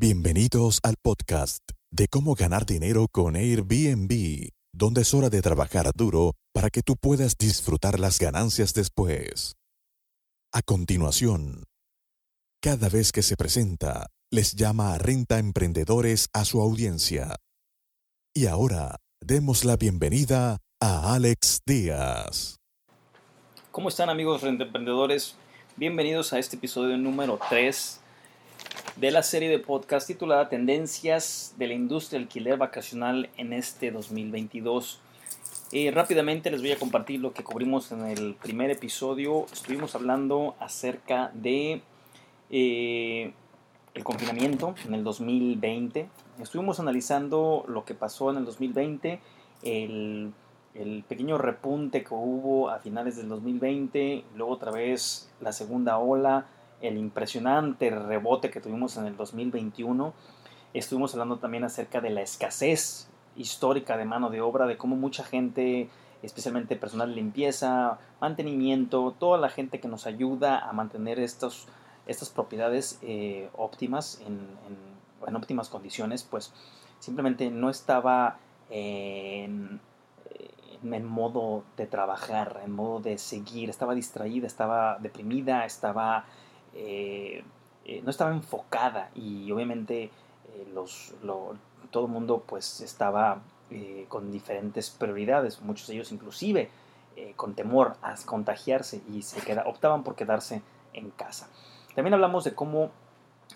Bienvenidos al podcast de cómo ganar dinero con Airbnb, donde es hora de trabajar duro para que tú puedas disfrutar las ganancias después. A continuación, cada vez que se presenta, les llama a Renta Emprendedores a su audiencia. Y ahora, demos la bienvenida a Alex Díaz. ¿Cómo están amigos Renta Emprendedores? Bienvenidos a este episodio número 3 de la serie de podcast titulada Tendencias de la industria alquiler vacacional en este 2022. Eh, rápidamente les voy a compartir lo que cubrimos en el primer episodio. Estuvimos hablando acerca de eh, el confinamiento en el 2020. Estuvimos analizando lo que pasó en el 2020, el, el pequeño repunte que hubo a finales del 2020, luego otra vez la segunda ola el impresionante rebote que tuvimos en el 2021. Estuvimos hablando también acerca de la escasez histórica de mano de obra, de cómo mucha gente, especialmente personal de limpieza, mantenimiento, toda la gente que nos ayuda a mantener estos, estas propiedades eh, óptimas, en, en, óptimas condiciones, pues simplemente no estaba en, en modo de trabajar, en modo de seguir, estaba distraída, estaba deprimida, estaba eh, eh, no estaba enfocada y obviamente eh, todo el mundo pues estaba con diferentes prioridades, muchos de ellos inclusive con temor a contagiarse y se queda, optaban por quedarse en casa. También hablamos de cómo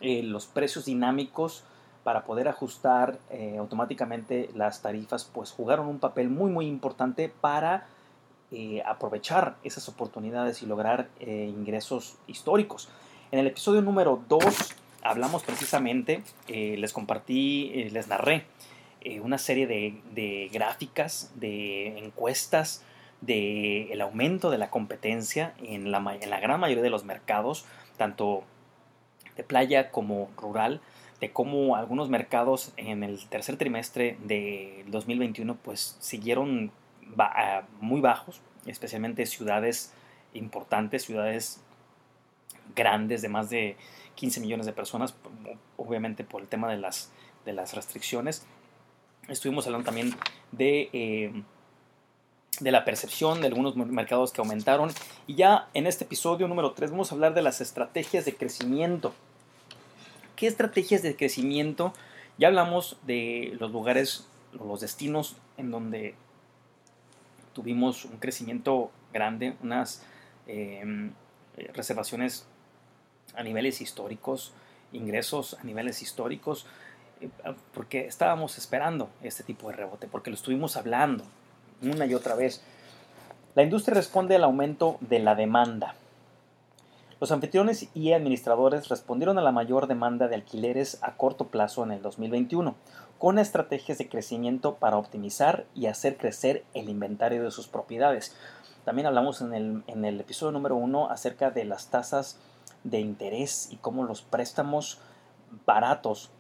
los precios dinámicos para poder ajustar automáticamente las tarifas pues jugaron un papel muy muy importante para aprovechar esas oportunidades y lograr ingresos históricos. En el episodio número 2 hablamos precisamente, eh, les compartí, eh, les narré eh, una serie de, gráficas, de encuestas, del el aumento de la competencia en la, gran mayoría de los mercados, tanto de playa como rural, de cómo algunos mercados en el tercer trimestre del 2021 pues siguieron muy bajos, especialmente ciudades importantes, ciudades grandes de más de 15 millones de personas, obviamente por el tema de las, de las restricciones. Estuvimos hablando también de, eh, de la percepción de algunos mercados que aumentaron. Y ya en este episodio número 3 vamos a hablar de las estrategias de crecimiento. ¿Qué estrategias de crecimiento? Ya hablamos de los lugares, los destinos en donde tuvimos un crecimiento grande, unas eh, reservaciones a niveles históricos, ingresos a niveles históricos, eh, porque estábamos esperando este tipo de rebote, porque lo estuvimos hablando una y otra vez. La industria responde al aumento de la demanda. Los anfitriones y administradores respondieron a la mayor demanda de alquileres a corto plazo en el 2021, con estrategias de crecimiento para optimizar y hacer crecer el inventario de sus propiedades. También hablamos en el, en el episodio número 1 acerca de las tasas de interés y cómo los préstamos baratos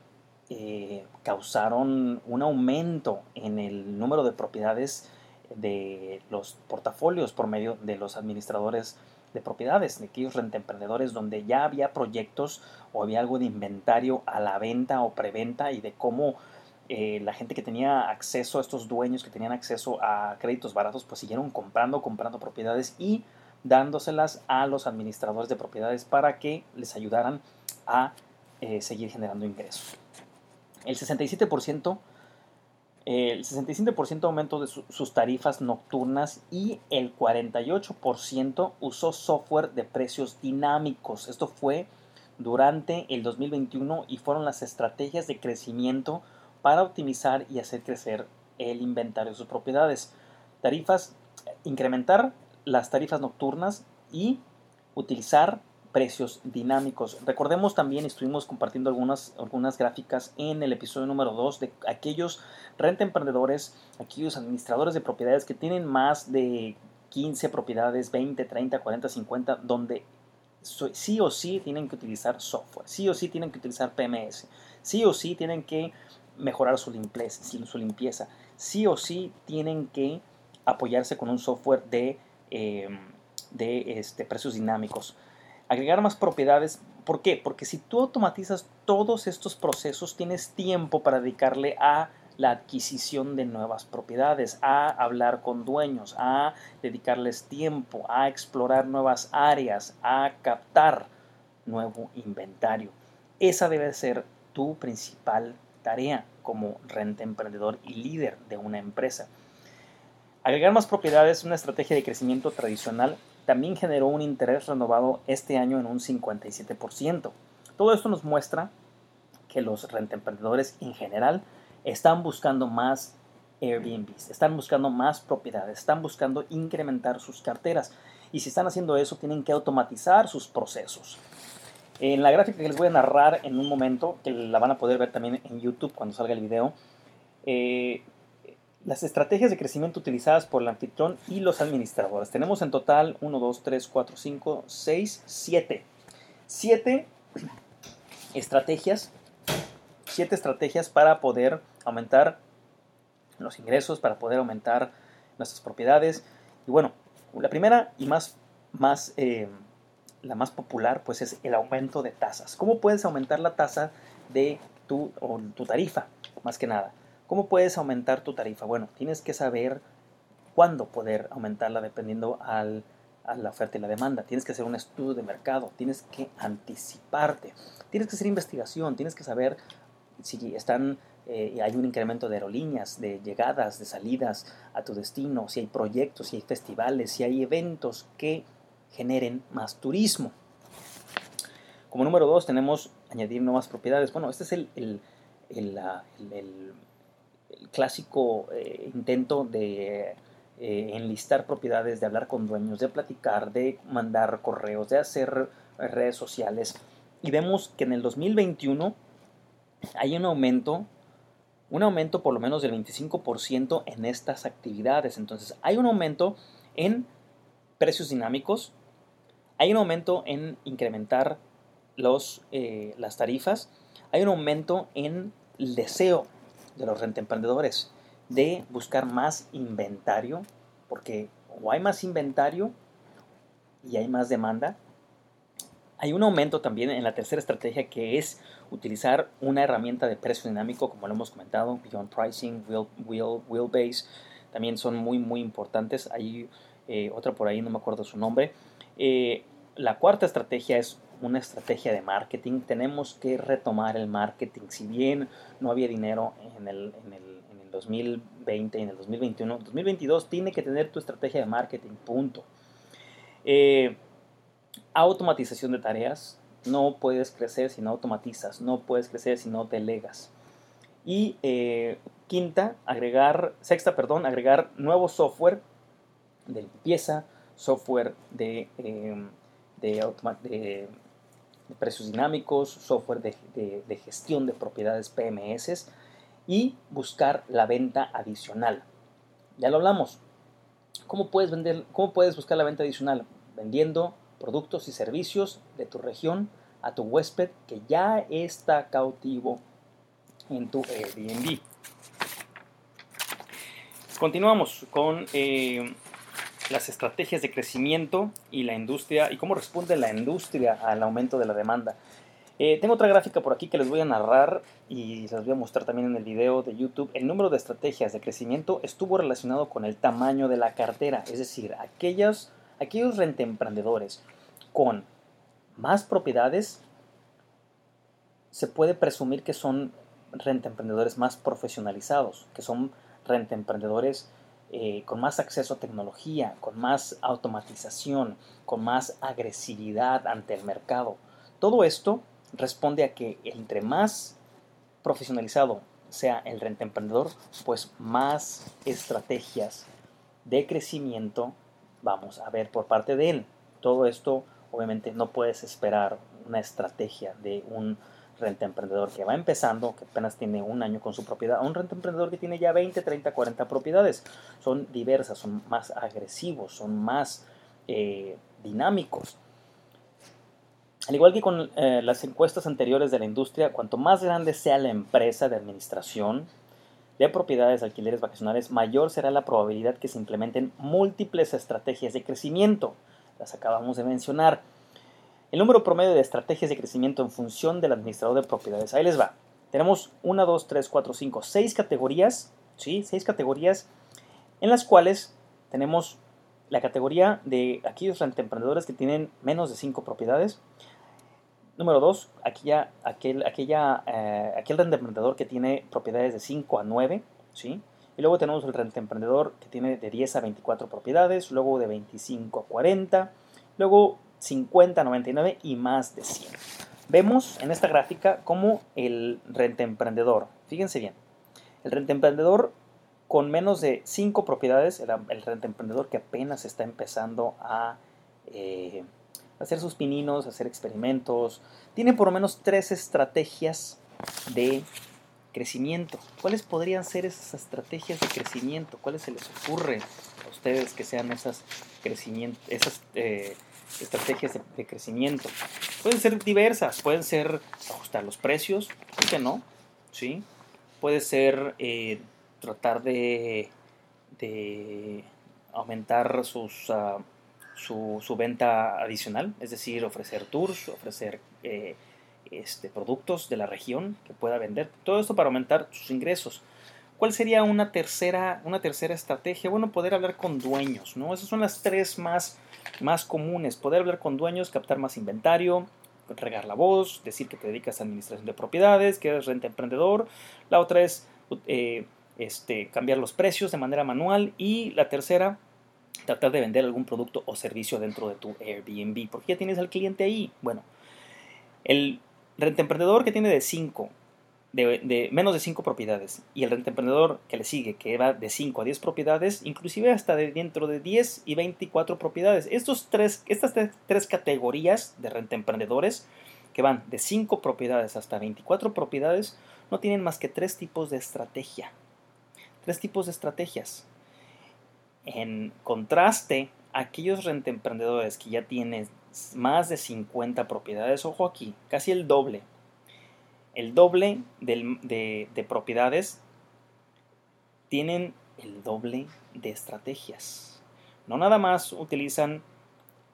eh, causaron un aumento en el número de propiedades de los portafolios por medio de los administradores de propiedades, de aquellos rentemprendedores donde ya había proyectos o había algo de inventario a la venta o preventa y de cómo eh, la gente que tenía acceso a estos dueños que tenían acceso a créditos baratos pues siguieron comprando, comprando propiedades y dándoselas a los administradores de propiedades para que les ayudaran a eh, seguir generando ingresos. El 67%, el 67% aumento de sus tarifas nocturnas y el 48% usó software de precios dinámicos. Esto fue durante el 2021 y fueron las estrategias de crecimiento para optimizar y hacer crecer el inventario de sus propiedades. Tarifas, incrementar las tarifas nocturnas y utilizar precios dinámicos. Recordemos también, estuvimos compartiendo algunas, algunas gráficas en el episodio número 2 de aquellos renta emprendedores, aquellos administradores de propiedades que tienen más de 15 propiedades, 20, 30, 40, 50, donde sí o sí tienen que utilizar software, sí o sí tienen que utilizar PMS, sí o sí tienen que mejorar su limpieza, su limpieza, sí o sí tienen que apoyarse con un software de Em, de este, precios dinámicos. Agregar más propiedades ¿Por qué? Porque si tú automatizas todos estos procesos, tienes tiempo para dedicarle a la adquisición de nuevas propiedades, a hablar con dueños, a dedicarles tiempo, a explorar nuevas áreas, a captar nuevo inventario. Esa debe ser tu principal tarea como renta emprendedor y líder de una empresa. Agregar más propiedades, una estrategia de crecimiento tradicional, también generó un interés renovado este año en un 57%. Todo esto nos muestra que los emprendedores en general están buscando más Airbnbs, están buscando más propiedades, están buscando incrementar sus carteras. Y si están haciendo eso, tienen que automatizar sus procesos. En la gráfica que les voy a narrar en un momento, que la van a poder ver también en YouTube cuando salga el video, eh, las estrategias de crecimiento utilizadas por el anfitrión y los administradores. Tenemos en total 1, 2, 3, 4, 5, 6, 7. 7 estrategias. 7 estrategias para poder aumentar los ingresos, para poder aumentar nuestras propiedades. Y bueno, la primera y más, más eh, la más popular, pues es el aumento de tasas. ¿Cómo puedes aumentar la tasa de tu, o tu tarifa? Más que nada. ¿Cómo puedes aumentar tu tarifa? Bueno, tienes que saber cuándo poder aumentarla dependiendo al, a la oferta y la demanda. Tienes que hacer un estudio de mercado, tienes que anticiparte, tienes que hacer investigación, tienes que saber si están eh, hay un incremento de aerolíneas, de llegadas, de salidas a tu destino, si hay proyectos, si hay festivales, si hay eventos que generen más turismo. Como número dos tenemos añadir nuevas propiedades. Bueno, este es el, clásico eh, intento de eh, enlistar propiedades, de hablar con dueños, de platicar, de mandar correos, de hacer redes sociales. Y vemos que en el 2021 hay un aumento un aumento por lo menos del 25% en estas actividades. Entonces, hay un aumento en precios dinámicos, hay un aumento en incrementar los, eh, las tarifas, hay un aumento en el deseo de los emprendedores de buscar más inventario, porque o hay más inventario y hay más demanda, hay un aumento también en la tercera estrategia que es utilizar una herramienta de precio dinámico, como lo hemos comentado, Beyond Pricing, Wheel, Wheelbase, también son muy, muy importantes. Hay eh, otra por ahí, no me acuerdo su nombre. Eh, la cuarta estrategia es una estrategia de marketing. Tenemos que retomar el marketing. Si bien no había dinero en el, en el, en el 2020 y en el 2021, 2022 tiene que tener tu estrategia de marketing, punto. Eh, automatización de tareas. No puedes crecer si no automatizas, no puedes crecer si no delegas. Y eh, quinta, agregar, sexta, perdón, agregar nuevo software de limpieza, software de, em, de, precios dinámicos, software de, gestión de propiedades PMS y buscar la venta adicional. Ya lo hablamos. ¿Cómo puedes vender? ¿Cómo puedes buscar la venta adicional? Vendiendo productos y servicios de tu región a tu huésped que ya está cautivo en tu Airbnb. Continuamos con eh, las estrategias de crecimiento y la industria y cómo responde la industria al aumento de la demanda. Eh, tengo otra gráfica por aquí que les voy a narrar y les voy a mostrar también en el video de YouTube. El número de estrategias de crecimiento estuvo relacionado con el tamaño de la cartera, es decir, aquellas aquellos rentemprendedores con más propiedades, se puede presumir que son rentemprendedores más profesionalizados, que son rentemprendedores eh, con más acceso a tecnología, con más automatización, con más agresividad ante el mercado. Todo esto responde a que entre más profesionalizado sea el rentemprendedor, pues más estrategias de crecimiento vamos a ver por parte de él. Todo esto obviamente no puedes esperar una estrategia de un renta emprendedor que va empezando, que apenas tiene un año con su propiedad, a un renta emprendedor que tiene ya 20, 30, 40 propiedades. Son diversas, son más agresivos, son más eh, dinámicos. Al igual que con eh, las encuestas anteriores de la industria, cuanto más grande sea la empresa de administración, de propiedades de alquileres vacacionales, mayor será la probabilidad que se implementen múltiples estrategias de crecimiento. Las acabamos de mencionar. El número promedio de estrategias de crecimiento en función del administrador de propiedades. Ahí les va. Tenemos 1, 2, 3, 4, 5, 6 categorías, ¿sí? 6 categorías en las cuales tenemos la categoría de aquellos emprendedores que tienen menos de 5 propiedades. Número 2, aquella, aquel, aquella, eh, aquel emprendedor que tiene propiedades de 5 a 9, ¿sí? Y luego tenemos el renta emprendedor que tiene de 10 a 24 propiedades, luego de 25 a 40, luego 50 a 99 y más de 100. Vemos en esta gráfica cómo el renta emprendedor, fíjense bien, el renta emprendedor con menos de 5 propiedades, el, el emprendedor que apenas está empezando a eh, hacer sus pininos, hacer experimentos, tiene por lo menos tres estrategias de crecimiento. ¿Cuáles podrían ser esas estrategias de crecimiento? ¿Cuáles se les ocurre a ustedes que sean esas, crecimiento, esas eh, estrategias de, crecimiento? Pueden ser diversas, pueden ser ajustar los precios, ¿por qué no? ¿Sí? Puede ser eh, tratar de, de aumentar sus, ah, su, su, venta adicional, es decir, ofrecer tours, ofrecer... Eh, este, productos de la región que pueda vender. Todo esto para aumentar sus ingresos. ¿Cuál sería una tercera, una tercera estrategia? Bueno, poder hablar con dueños, ¿no? Esas son las tres más, más comunes. Poder hablar con dueños, captar más inventario, regar la voz, decir que te dedicas a administración de propiedades, que eres renta emprendedor. La otra es eh, este, cambiar los precios de manera manual. Y la tercera, tratar de vender algún producto o servicio dentro de tu Airbnb, porque ya tienes al cliente ahí. Bueno, el Renta emprendedor que tiene de 5, de, menos de 5 propiedades, y el renta emprendedor que le sigue, que va de 5 a 10 propiedades, inclusive hasta de dentro de 10 y 24 propiedades. Estos tres, estas tres categorías de renta emprendedores, que van de 5 propiedades hasta 24 propiedades, no tienen más que tres tipos de estrategia. Tres tipos de estrategias. En contraste, aquellos renta emprendedores que ya tienen más de 50 propiedades. Ojo aquí, casi el doble. El doble de, de propiedades tienen el doble de estrategias. No nada más utilizan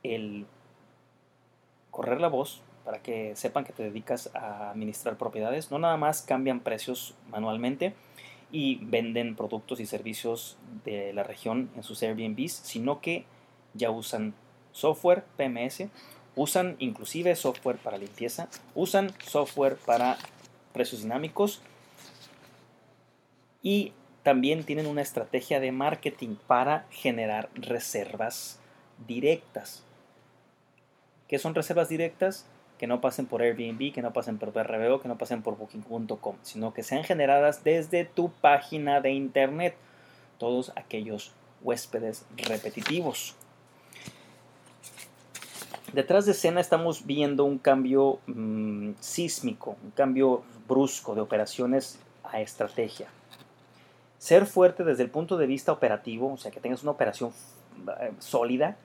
el correr la voz para que sepan que te dedicas a administrar propiedades. No nada más cambian precios manualmente y venden productos y servicios de la región en sus Airbnbs, sino que ya usan software PMS, usan inclusive software para limpieza, usan software para precios dinámicos y también tienen una estrategia de marketing para generar reservas directas. ¿Qué son reservas directas? Que no pasen por Airbnb, que no pasen por BRBO, que no pasen por Booking.com, sino que sean generadas desde tu página de internet. Todos aquellos huéspedes repetitivos. Detrás de escena estamos viendo un cambio mm, sísmico, un cambio brusco de operaciones a estrategia. Ser fuerte desde el punto de vista operativo, o sea, que tengas una operación eh, sólida,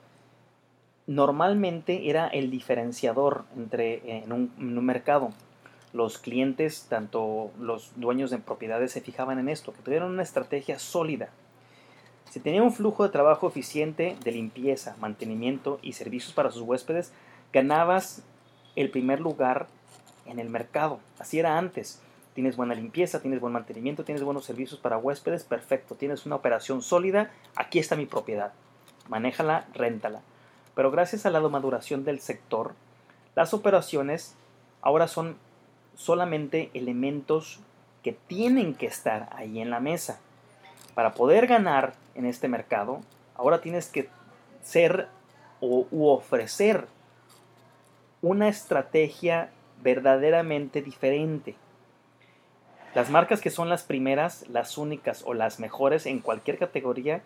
normalmente era el diferenciador entre, en, un, en un mercado. Los clientes, tanto los dueños de propiedades, se fijaban en esto, que tuvieran una estrategia sólida, si tenía un flujo de trabajo eficiente de limpieza, mantenimiento y servicios para sus huéspedes, ganabas el primer lugar en el mercado. Así era antes. Tienes buena limpieza, tienes buen mantenimiento, tienes buenos servicios para huéspedes, perfecto. Tienes una operación sólida, aquí está mi propiedad. Manéjala, réntala. Pero gracias a la maduración del sector, las operaciones ahora son solamente elementos que tienen que estar ahí en la mesa para poder ganar en este mercado, ahora tienes que ser o u ofrecer una estrategia verdaderamente diferente. Las marcas que son las primeras, las únicas o las mejores en cualquier categoría,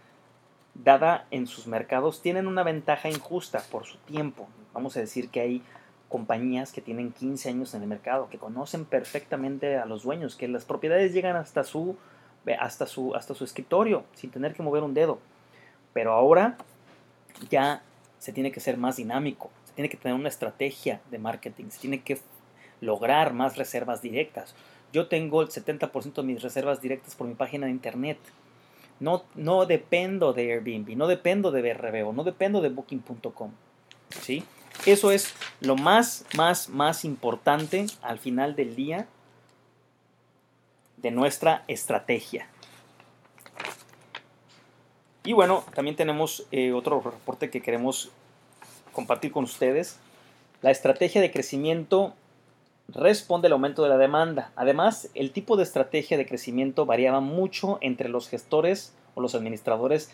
dada en sus mercados, tienen una ventaja injusta por su tiempo. Vamos a decir que hay compañías que tienen 15 años en el mercado, que conocen perfectamente a los dueños, que las propiedades llegan hasta su hasta su, hasta su escritorio sin tener que mover un dedo. Pero ahora ya se tiene que ser más dinámico, se tiene que tener una estrategia de marketing, se tiene que lograr más reservas directas. Yo tengo el 70% de mis reservas directas por mi página de internet. No, no dependo de Airbnb, no dependo de BRBO, no dependo de Booking.com. ¿sí? Eso es lo más, más, más importante al final del día de nuestra estrategia. Y bueno, también tenemos eh, otro reporte que queremos compartir con ustedes. La estrategia de crecimiento responde al aumento de la demanda. Además, el tipo de estrategia de crecimiento variaba mucho entre los gestores o los administradores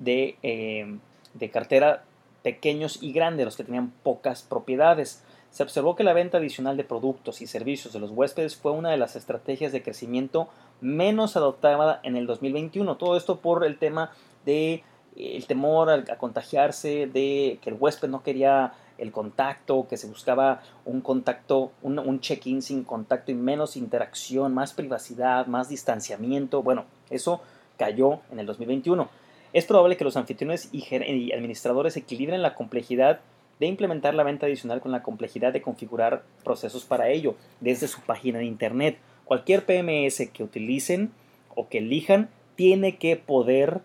de, eh, de cartera pequeños y grandes, los que tenían pocas propiedades. Se observó que la venta adicional de productos y servicios de los huéspedes fue una de las estrategias de crecimiento menos adoptada en el 2021. Todo esto por el tema de eh, el temor a, contagiarse, de que el huésped no quería el contacto, que se buscaba un contacto, un, un check-in sin contacto y menos interacción, más privacidad, más distanciamiento. Bueno, eso cayó en el 2021. Es probable que los anfitriones y administradores equilibren la complejidad de implementar la venta adicional con la complejidad de configurar procesos para ello desde su página de internet. Cualquier PMS que utilicen o que elijan tiene que poder,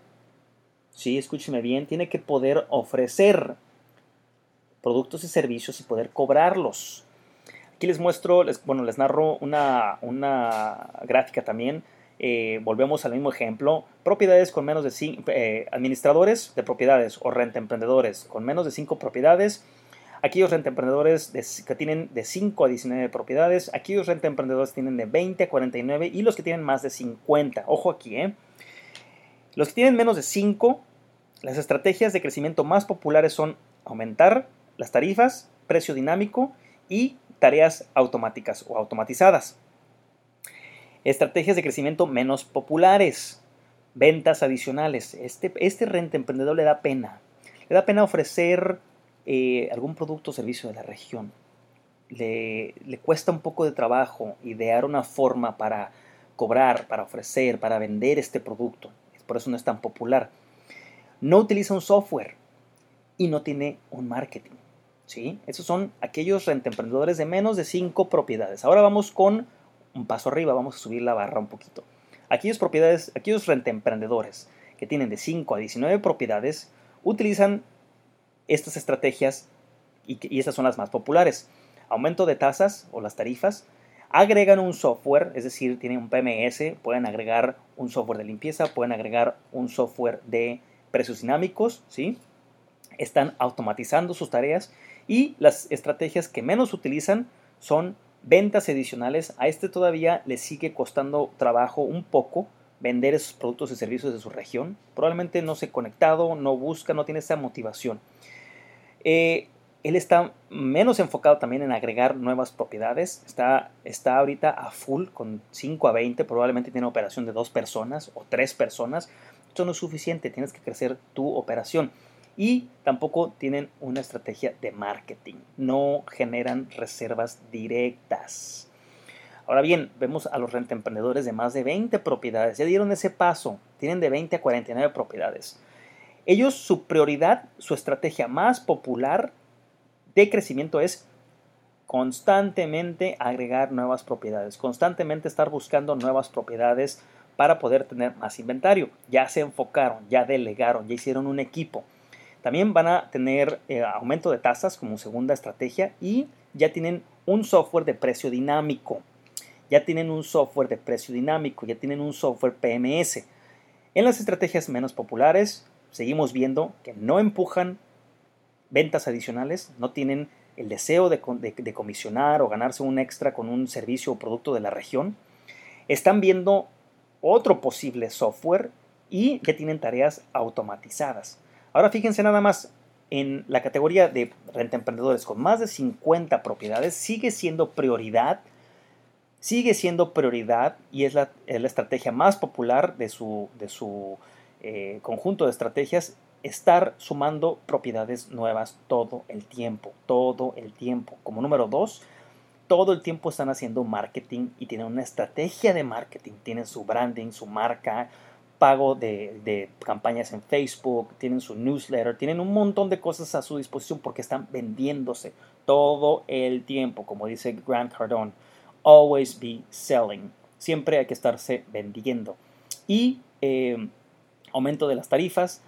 sí, escúcheme bien, tiene que poder ofrecer productos y servicios y poder cobrarlos. Aquí les muestro, les, bueno, les narro una, una gráfica también eh, volvemos al mismo ejemplo, propiedades con menos de 5, eh, administradores de propiedades o renta emprendedores con menos de 5 propiedades, aquellos renta emprendedores que tienen de 5 a 19 propiedades, aquellos renta emprendedores tienen de 20 a 49 y los que tienen más de 50. Ojo aquí, ¿eh? Los que tienen menos de 5, las estrategias de crecimiento más populares son aumentar las tarifas, precio dinámico y tareas automáticas o automatizadas. Estrategias de crecimiento menos populares. Ventas adicionales. Este, este renta emprendedor le da pena. Le da pena ofrecer eh, algún producto o servicio de la región. Le, le cuesta un poco de trabajo idear una forma para cobrar, para ofrecer, para vender este producto. Por eso no es tan popular. No utiliza un software y no tiene un marketing. ¿sí? Esos son aquellos emprendedores de menos de 5 propiedades. Ahora vamos con un paso arriba, vamos a subir la barra un poquito. Aquellos propiedades, aquellos emprendedores que tienen de 5 a 19 propiedades utilizan estas estrategias y, y estas son las más populares. Aumento de tasas o las tarifas, agregan un software, es decir, tienen un PMS, pueden agregar un software de limpieza, pueden agregar un software de precios dinámicos, ¿sí? Están automatizando sus tareas y las estrategias que menos utilizan son ventas adicionales. A este todavía le sigue costando trabajo un poco vender esos productos y servicios de su región. Probablemente no se ha conectado, no busca, no tiene esa motivación. Eh, él está menos enfocado también en agregar nuevas propiedades. Está, está ahorita a full con 5 a 20. Probablemente tiene operación de dos personas o tres personas. Esto no es suficiente. Tienes que crecer tu operación y tampoco tienen una estrategia de marketing, no generan reservas directas. Ahora bien, vemos a los emprendedores de más de 20 propiedades, ya dieron ese paso, tienen de 20 a 49 propiedades. Ellos, su prioridad, su estrategia más popular de crecimiento es constantemente agregar nuevas propiedades, constantemente estar buscando nuevas propiedades para poder tener más inventario. Ya se enfocaron, ya delegaron, ya hicieron un equipo. También van a tener eh, aumento de tasas como segunda estrategia y ya tienen un software de precio dinámico. Ya tienen un software de precio dinámico, ya tienen un software PMS. En las estrategias menos populares seguimos viendo que no empujan ventas adicionales, no tienen el deseo de, de, comisionar o ganarse un extra con un servicio o producto de la región. Están viendo otro posible software y ya tienen tareas automatizadas. Ahora fíjense nada más, en la categoría de renta emprendedores con más de 50 propiedades sigue siendo prioridad, sigue siendo prioridad y es la, estrategia más popular de su, de su eh, conjunto de estrategias, estar sumando propiedades nuevas todo el tiempo, todo el tiempo. Como número dos, todo el tiempo están haciendo marketing y tienen una estrategia de marketing, tienen su branding, su marca, pago de, campañas en Facebook, tienen su newsletter, tienen un montón de cosas a su disposición porque están vendiéndose todo el tiempo, como dice Grant Cardone. Always be selling. Siempre hay que estarse vendiendo. Y eh, aumento de las tarifas.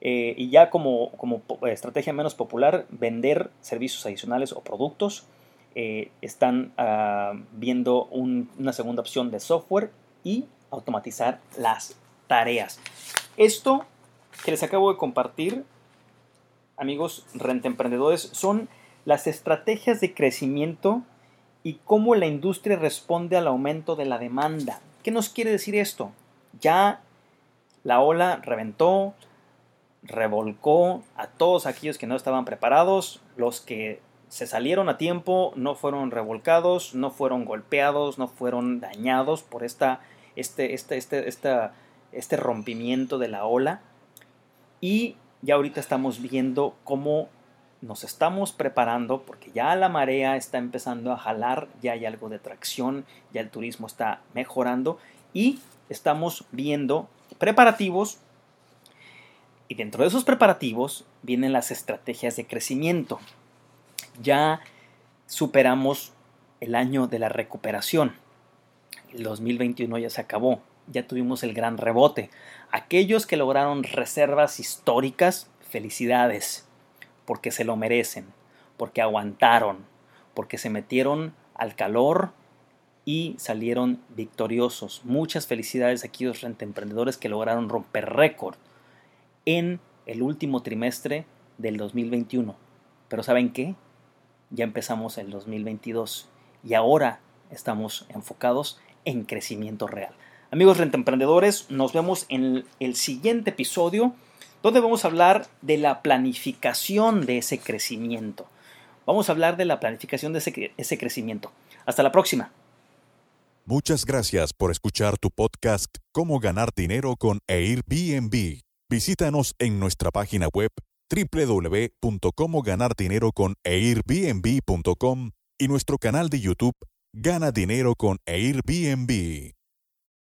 Eh, y ya como, como estrategia menos popular, vender servicios adicionales o productos. Eh, están ah, viendo una segunda opción de software y automatizar las tareas. Esto que les acabo de compartir, amigos renta emprendedores, son las estrategias de crecimiento y cómo la industria responde al aumento de la demanda. ¿Qué nos quiere decir esto? Ya la ola reventó, revolcó a todos aquellos que no estaban preparados, los que se salieron a tiempo, no fueron revolcados, no fueron golpeados, no fueron dañados por esta, este, este, este, este rompimiento de la ola. Y ya ahorita estamos viendo cómo nos estamos preparando porque ya la marea está empezando a jalar, ya hay algo de tracción, ya el turismo está mejorando y estamos viendo preparativos y dentro de esos preparativos vienen las estrategias de crecimiento. Ya superamos el año de la recuperación. El 2021 ya se acabó, ya tuvimos el gran rebote. Aquellos que lograron reservas históricas, felicidades porque se lo merecen, porque aguantaron, porque se metieron al calor y salieron victoriosos. Muchas felicidades a aquellos emprendedores que lograron romper récord en el último trimestre del 2021. Pero ¿saben qué? Ya empezamos el 2022 y ahora estamos enfocados en crecimiento real. Amigos rentemprendedores, nos vemos en el siguiente episodio donde vamos a hablar de la planificación de ese crecimiento. Vamos a hablar de la planificación de ese, crecimiento. Hasta la próxima. Muchas gracias por escuchar tu podcast Cómo ganar dinero con Airbnb. Visítanos en nuestra página web www.comoganardineroconairbnb.com y nuestro canal de YouTube Gana Dinero con Airbnb.